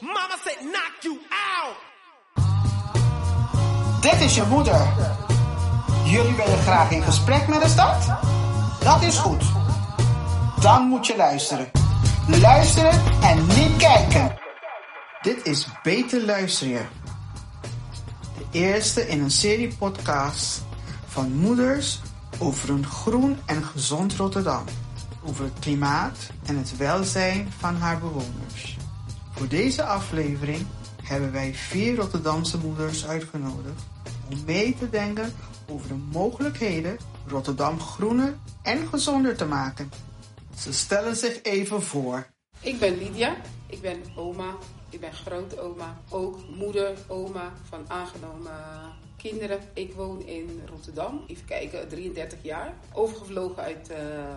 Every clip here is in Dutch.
Mama said knock you out. Dit is je moeder. Jullie willen graag in gesprek met de stad? Dat is goed. Dan moet je luisteren. Luisteren en niet kijken. Dit is Beter Luisteren. De eerste in een serie podcast van moeders over een groen en gezond Rotterdam. Over het klimaat en het welzijn van haar bewoners. Voor deze aflevering hebben wij vier Rotterdamse moeders uitgenodigd om mee te denken over de mogelijkheden Rotterdam groener en gezonder te maken. Ze stellen zich even voor. Ik ben Lydia, ik ben oma, ik ben grootoma, ook moeder, oma van aangenomen kinderen. Ik woon in Rotterdam, even kijken, 33 jaar. Overgevlogen uit uh,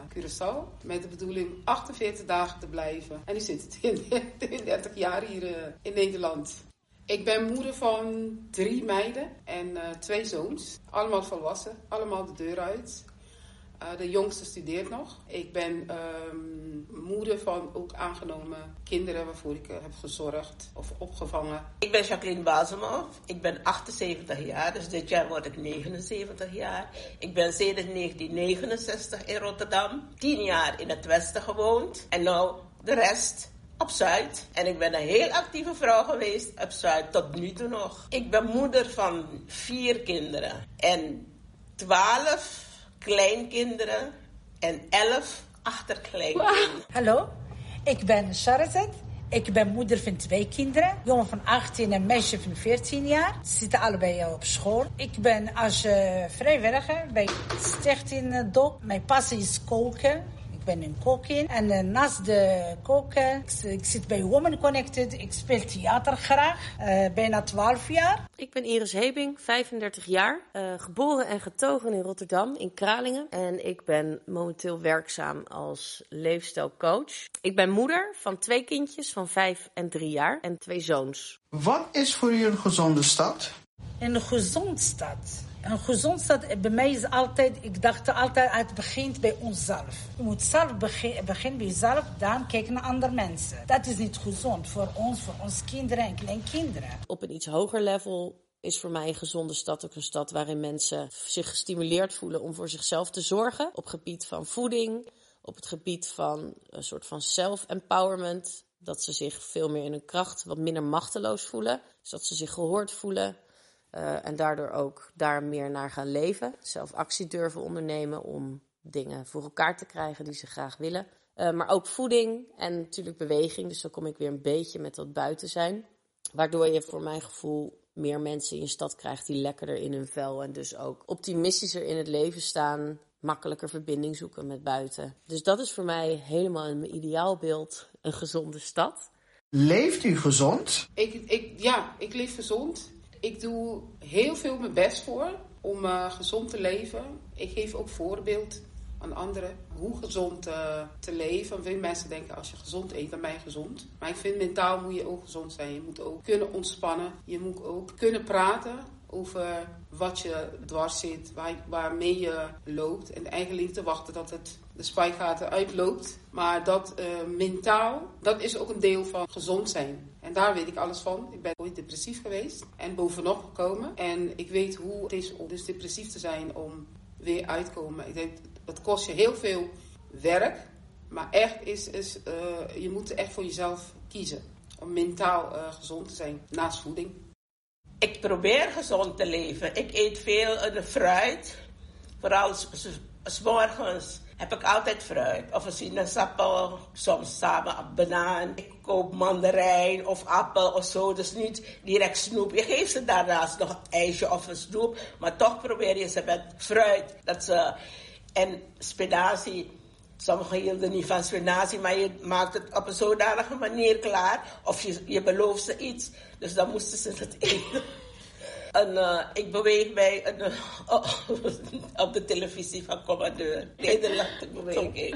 Curaçao met de bedoeling 48 dagen te blijven. En nu zit in 33 jaar hier uh, in Nederland. Ik ben moeder van drie meiden en uh, twee zoons. Allemaal volwassen, allemaal de deur uit. Uh, de jongste studeert nog. Ik ben um, moeder van ook aangenomen kinderen waarvoor ik uh, heb gezorgd of opgevangen. Ik ben Jacqueline Bazema. Ik ben 78 jaar, dus dit jaar word ik 79 jaar. Ik ben sinds 1969 in Rotterdam. 10 jaar in het Westen gewoond. En nou de rest op Zuid. En ik ben een heel actieve vrouw geweest op Zuid, tot nu toe nog. Ik ben moeder van vier kinderen en twaalf kleinkinderen en elf achterkleinkinderen. Hallo, ik ben Sharazet. Ik ben moeder van twee kinderen. Jongen van 18 en meisje van 14 jaar. Ze zitten allebei op school. Ik ben als uh, vrijwilliger bij Stichting DOP. Mijn passie is koken. Ik ben een kokin. En uh, naast de koken, ik, ik, zit bij Women Connected. Ik speel theater graag. Uh, bijna 12 jaar. Ik ben Iris Hebing, 35 jaar. Uh, geboren en getogen in Rotterdam, in Kralingen. En ik ben momenteel werkzaam als leefstijlcoach. Ik ben moeder van twee kindjes van 5 en 3 jaar. En twee zoons. Wat is voor u een gezonde stad? Een gezonde stad. Een gezond stad bij mij is altijd, ik dacht altijd, het begint bij onszelf. Je moet zelf beginnen begin bij jezelf, dan kijken naar andere mensen. Dat is niet gezond voor ons, voor onze kinderen en kleinkinderen. Op een iets hoger level is voor mij een gezonde stad ook een stad waarin mensen zich gestimuleerd voelen om voor zichzelf te zorgen. Op gebied van voeding, op het gebied van een soort van self-empowerment. Dat ze zich veel meer in hun kracht, wat minder machteloos voelen. Dus dat ze zich gehoord voelen. Uh, en daardoor ook daar meer naar gaan leven. Zelf actie durven ondernemen om dingen voor elkaar te krijgen die ze graag willen. Uh, maar ook voeding en natuurlijk beweging. Dus dan kom ik weer een beetje met dat buiten zijn. Waardoor je voor mijn gevoel meer mensen in je stad krijgt die lekkerder in hun vel. En dus ook optimistischer in het leven staan. Makkelijker verbinding zoeken met buiten. Dus dat is voor mij helemaal in mijn ideaalbeeld een gezonde stad. Leeft u gezond? Ik, ik, ja, ik leef gezond. Ik doe heel veel mijn best voor om uh, gezond te leven. Ik geef ook voorbeeld aan anderen hoe gezond uh, te leven. Veel mensen denken als je gezond eet, dan ben je gezond. Maar ik vind mentaal moet je ook gezond zijn. Je moet ook kunnen ontspannen. Je moet ook kunnen praten over wat je dwars zit, waar, waarmee je loopt. En eigenlijk te wachten dat het de spijgaten uitloopt. Maar dat uh, mentaal, dat is ook een deel van gezond zijn. En daar weet ik alles van. Ik ben ooit depressief geweest en bovenop gekomen. En ik weet hoe het is om dus depressief te zijn om weer uit te komen. Ik denk, het kost je heel veel werk. Maar echt is, is uh, je moet echt voor jezelf kiezen. Om mentaal uh, gezond te zijn naast voeding. Ik probeer gezond te leven. Ik eet veel fruit. Vooral s morgens heb ik altijd fruit. Of een sinaasappel, soms samen een banaan. Ik koop mandarijn of appel of zo. Dus niet direct snoep. Je geeft ze daarnaast nog een ijsje of een snoep. Maar toch probeer je ze met fruit. Dat ze, en spinazie. Sommigen hielden niet van spinazie, maar je maakt het op een zodanige manier klaar. Of je, je belooft ze iets. Dus dan moesten ze het eten. En uh, ik beweeg mij uh, oh, op de televisie van commandeur. Nederland beweeg ik.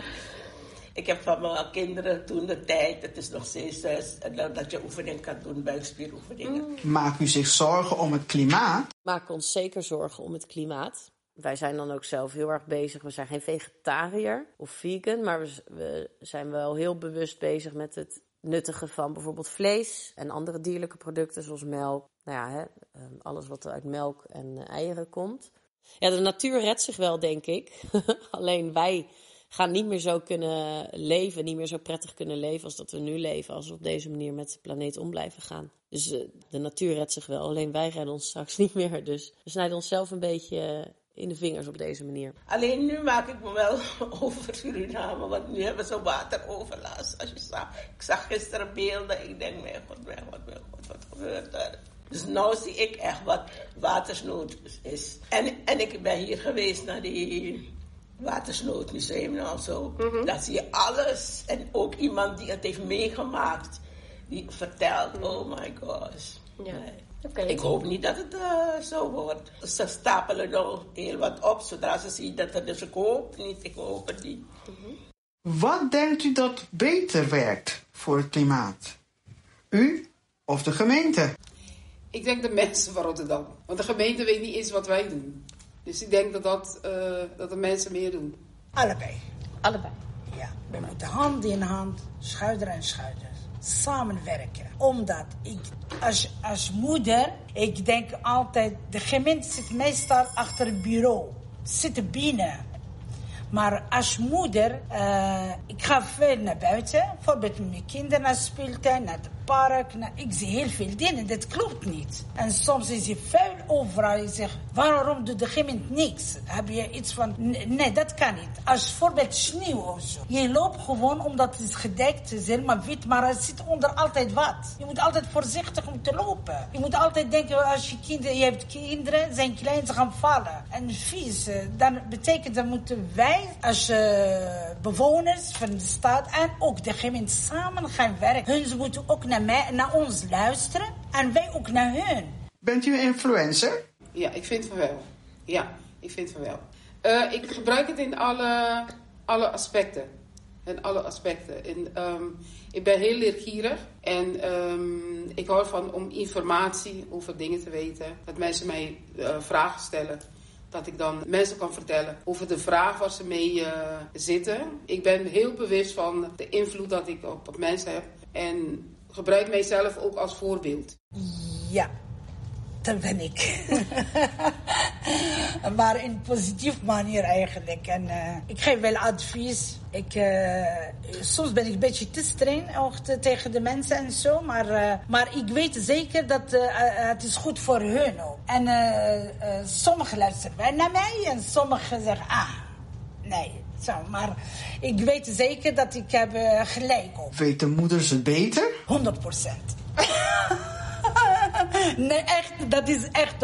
Ik heb van mijn kinderen toen de tijd, het is nog steeds zes, dat je oefening kan doen, buikspieroefeningen. Mm. Maakt u zich zorgen om het klimaat? Maak ons zeker zorgen om het klimaat. Wij zijn dan ook zelf heel erg bezig. We zijn geen vegetariër of vegan, maar we, we zijn wel heel bewust bezig met het nuttigen van bijvoorbeeld vlees en andere dierlijke producten zoals melk. Nou ja, hè, ehm, alles wat uit melk en eh, eieren komt. Ja, de natuur redt zich wel, denk ik. Alleen wij gaan niet meer zo kunnen leven, niet meer zo prettig kunnen leven als dat we nu leven, als we op deze manier met de planeet om blijven gaan. Dus eh, de natuur redt zich wel, alleen wij redden ons straks niet meer. Dus we snijden onszelf een beetje eh, in de vingers op deze manier. Alleen nu maak ik me wel over Suriname, want nu hebben ze wateroverlast. Als je zag, ik zag gisteren beelden, ik denk, mijn god, mijn god, mijn god, wat gebeurt er? Dus nu zie ik echt wat watersnood is. En, en ik ben hier geweest naar die watersnoodmuseum en zo. Mm Daar zie je alles. En ook iemand die het heeft meegemaakt, die vertelt, oh my gosh. Ja. Nee. Ik hoop niet dat het uh, zo wordt. Ze stapelen nog heel wat op zodra ze zien dat er dus ik hoop niet. Ik hoop het niet. Wat denkt u dat beter werkt voor het klimaat? U of de gemeente? Ik denk de mensen van Rotterdam. Want de gemeente weet niet eens wat wij doen. Dus ik denk dat, dat, uh, dat de mensen meer doen. Allebei. Allebei. Ja, we moeten hand in hand, schouder aan schouder, samenwerken. Omdat ik als, als moeder, ik denk altijd, de gemeente zit meestal achter het bureau. Zit binnen. Maar als moeder, uh, ik ga veel naar buiten. Bijvoorbeeld met mijn kinderen naar speeltuin, naar het park. Naar, ik zie heel veel dingen, dat klopt niet. En soms is je vuil overal. Je zegt, waarom doet de gemeente niks? Heb je iets van, nee, dat kan niet. Als bijvoorbeeld sneeuw of zo. Je loopt gewoon omdat het gedekt, het is helemaal wit, maar er zit onder altijd wat. Je moet altijd voorzichtig om te lopen. Je moet altijd denken, als je kinderen, je hebt kinderen, zijn klein, ze gaan vallen. En vies, dan betekent dat moeten wij als uh, bewoners van de stad en ook de gemeente samen gaan werken. Hun moeten ook naar, mij, naar ons luisteren en wij ook naar hun. Bent u een influencer? Ja, ik vind van wel. Ja, ik vind van wel. Uh, ik gebruik het in alle, alle aspecten. In alle aspecten. En, um, ik ben heel leergierig en um, ik hou van om informatie over dingen te weten. Dat mensen mij uh, vragen stellen dat ik dan mensen kan vertellen over de vraag waar ze mee uh, zitten. Ik ben heel bewust van de invloed dat ik op, op mensen heb. En gebruik mijzelf ook als voorbeeld. Ja, dat ben ik. maar in een positieve manier eigenlijk. En uh, ik geef wel advies. Ik, uh, soms ben ik een beetje te streng ook te, tegen de mensen en zo. Maar, uh, maar ik weet zeker dat het is goed voor hun ook. En sommigen luisteren wel naar mij en sommigen zeggen, ah, nee. Zo, maar ik weet zeker dat ik heb gelijk op. Weten moeders het beter? 100 procent. Nee, echt, dat is echt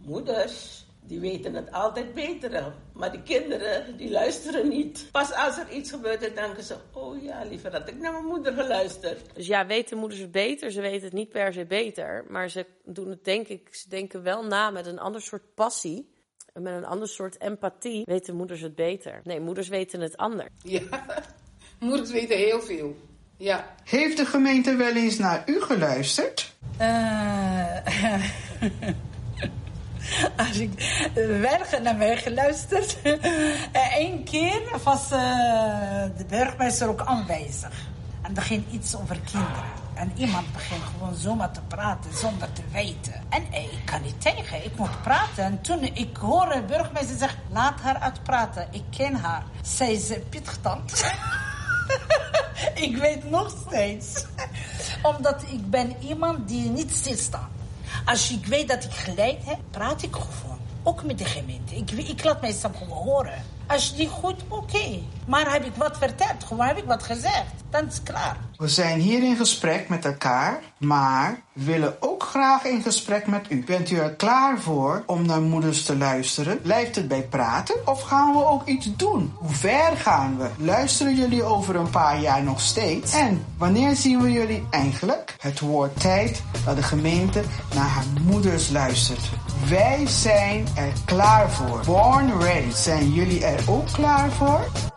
100%. Moeders, die weten het altijd beter. Maar die kinderen, die luisteren niet. Pas als er iets gebeurt, dan denken ze... Oh ja, liever had ik naar mijn moeder geluisterd. Dus ja, weten moeders het beter? Ze weten het niet per se beter. Maar ze doen het, denk ik, ze denken wel na met een ander soort passie. En met een ander soort empathie weten moeders het beter. Nee, moeders weten het anders. Ja, moeders weten heel veel. Ja. Heeft de gemeente wel eens naar u geluisterd? Uh, als ik wel naar mij geluisterd. Eén keer was de burgemeester ook aanwezig. En begint iets over kinderen. En iemand begint gewoon zomaar te praten zonder te weten. En ik kan niet tegen, ik moet praten. En toen ik hoor de burgemeester zeggen, laat haar uitpraten. Ik ken haar. Zij is Pietgetand. ik weet nog steeds. Omdat ik ben iemand die niet stilstaat. Als ik weet dat ik gelijk heb, praat ik gewoon. Ook met de gemeente. Ik, ik laat mij gewoon horen. Als die goed, oké. Maar heb ik wat verteld, gewoon heb ik wat gezegd. Dan is het klaar. We zijn hier in gesprek met elkaar, maar willen ook graag in gesprek met u. Bent u er klaar voor om naar moeders te luisteren? Blijft het bij praten of gaan we ook iets doen? Hoe ver gaan we? Luisteren jullie over een paar jaar nog steeds? En wanneer zien we jullie eigenlijk? Het wordt tijd dat de gemeente naar haar moeders luistert. Wij zijn er klaar voor. Born ready. Zijn jullie er ook klaar voor?